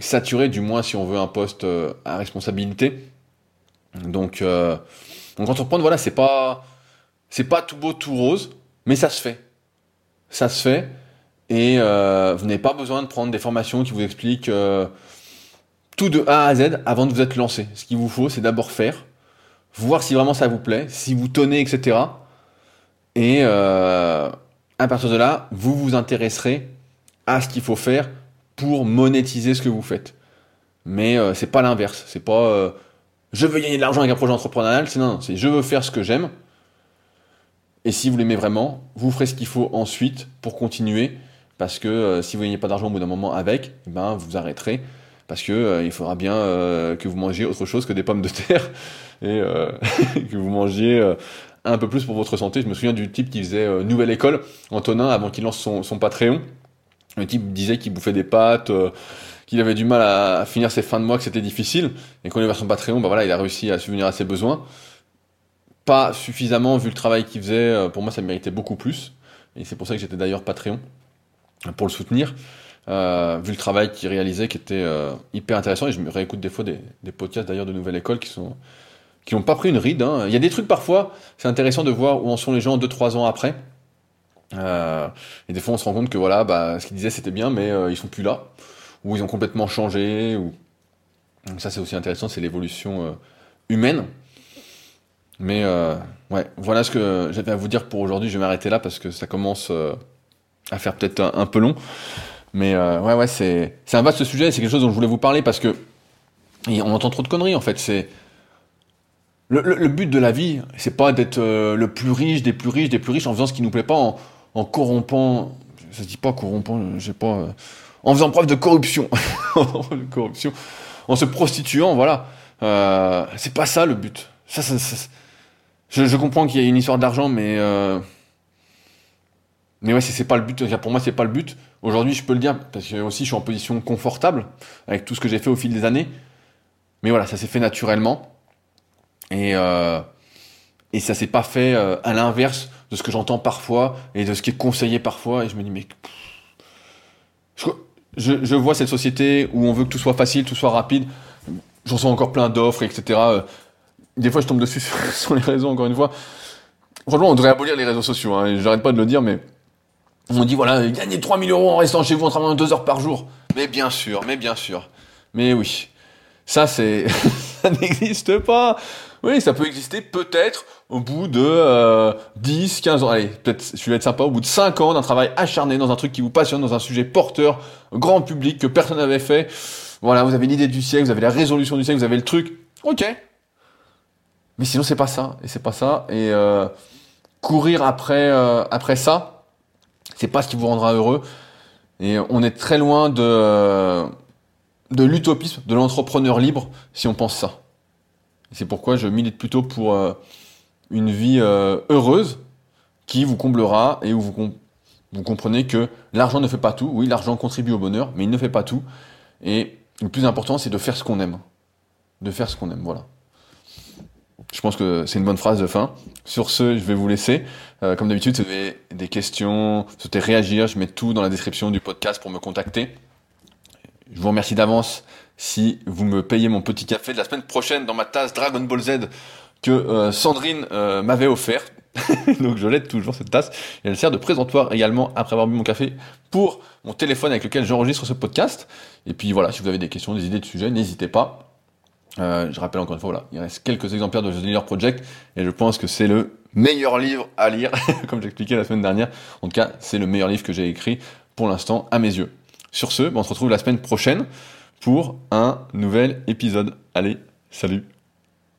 saturé, du moins si on veut un poste à responsabilité. Donc, euh, donc entreprendre, voilà, c'est pas, tout beau, tout rose, mais ça se fait. Ça se fait. Et euh, vous n'avez pas besoin de prendre des formations qui vous expliquent euh, tout de A à Z avant de vous être lancé. Ce qu'il vous faut, c'est d'abord faire, voir si vraiment ça vous plaît, si vous tenez, etc. Et euh, à partir de là, vous vous intéresserez à ce qu'il faut faire pour monétiser ce que vous faites. Mais c'est pas l'inverse. C'est pas je veux gagner de l'argent avec un projet entrepreneurial, c'est non, c'est je veux faire ce que j'aime. Et si vous l'aimez vraiment, vous ferez ce qu'il faut ensuite pour continuer, parce que euh, si vous gagnez pas d'argent au bout d'un moment avec, eh ben vous arrêterez, parce que euh, il faudra bien euh, que vous mangiez autre chose que des pommes de terre et que vous mangiez un peu plus pour votre santé. Je me souviens du type qui faisait nouvelle école, Antonin, avant qu'il lance son, son Patreon. Le type disait qu'il bouffait des pâtes qu'il avait du mal à, finir ses fins de mois, que c'était difficile, et il est vers son Patreon, bah voilà, il a réussi à subvenir à ses besoins. pas suffisamment vu le travail qu'il faisait. Pour moi, ça méritait beaucoup plus. Et c'est pour ça que j'étais d'ailleurs Patreon pour le soutenir. Euh, vu le travail qu'il réalisait, qui était euh, hyper intéressant. Et je me réécoute des fois des, des podcasts d'ailleurs de Nouvelle École qui sont qui n'ont pas pris une ride. Hein. Il y a des trucs parfois, c'est intéressant de voir où en sont les gens 2-3 ans après. Euh, et des fois, on se rend compte que voilà, bah, ce qu'ils disaient c'était bien, mais ils sont plus là, ou ils ont complètement changé. Ou... Donc ça, c'est aussi intéressant, c'est l'évolution humaine. Mais ouais, voilà ce que j'avais à vous dire pour aujourd'hui. Je vais m'arrêter là parce que ça commence à faire peut-être un, peu long. Mais euh, ouais, ouais, c'est, un vaste sujet, c'est quelque chose dont je voulais vous parler parce que on entend trop de conneries en fait. C'est le, but de la vie, c'est pas d'être euh, le plus riche des plus riches des plus riches en faisant ce qui nous plaît pas, en, corrompant, ça se dit pas corrompant, je sais pas, euh, en faisant preuve de corruption, corruption, en se prostituant, voilà. Euh, c'est pas ça le but. Je, comprends qu'il y a une histoire d'argent, mais mais ouais, c'est pas le but. Pour moi, c'est pas le but. Aujourd'hui, je peux le dire parce que aussi, je suis en position confortable avec tout ce que j'ai fait au fil des années. Mais voilà, ça s'est fait naturellement et euh, et ça s'est pas fait euh, à l'inverse de ce que j'entends parfois et de ce qui est conseillé parfois. Et je me dis mais je, vois cette société où on veut que tout soit facile, tout soit rapide. J'en sens encore plein d'offres, etc. Euh, des fois, je tombe dessus sur, les réseaux. Encore une fois, franchement, on devrait abolir les réseaux sociaux. Hein, J'arrête pas de le dire, mais on dit voilà, gagnez 3000 euros en restant chez vous en travaillant deux heures par jour. Mais bien sûr, mais bien sûr. Mais oui. Ça, c'est, ça n'existe pas. Oui, ça peut exister peut-être au bout de euh, 10, 15 ans. Allez, peut-être, je vais être sympa, au bout de 5 ans d'un travail acharné dans un truc qui vous passionne, dans un sujet porteur, grand public, que personne n'avait fait. Voilà, vous avez l'idée du siècle, vous avez la résolution du siècle, vous avez le truc. Ok. Mais sinon, c'est pas ça. Et c'est pas ça. Et euh, courir après, euh, après ça, c'est pas ce qui vous rendra heureux. Et on est très loin de, de l'utopisme, de l'entrepreneur libre, si on pense ça. C'est pourquoi je milite plutôt pour euh, une vie euh, heureuse qui vous comblera et où vous, comprenez que l'argent ne fait pas tout. Oui, l'argent contribue au bonheur, mais il ne fait pas tout. Et le plus important, c'est de faire ce qu'on aime. De faire ce qu'on aime, voilà. Je pense que c'est une bonne phrase de fin. Sur ce, je vais vous laisser. Euh, comme d'habitude, si vous avez des questions, vous souhaitez réagir, je mets tout dans la description du podcast pour me contacter. Je vous remercie d'avance si vous me payez mon petit café de la semaine prochaine dans ma tasse Dragon Ball Z que euh, Sandrine euh, m'avait offert. Donc je l'aide toujours cette tasse. Elle sert de présentoir également après avoir bu mon café pour mon téléphone avec lequel j'enregistre ce podcast. Et puis voilà, si vous avez des questions, des idées de sujets, n'hésitez pas. Euh, je rappelle encore une fois, il reste quelques exemplaires de The Leader Project et je pense que c'est le meilleur livre à lire, comme j'expliquais la semaine dernière. En tout cas, c'est le meilleur livre que j'ai écrit pour l'instant à mes yeux. Sur ce, ben, on se retrouve la semaine prochaine pour un nouvel épisode. Allez, salut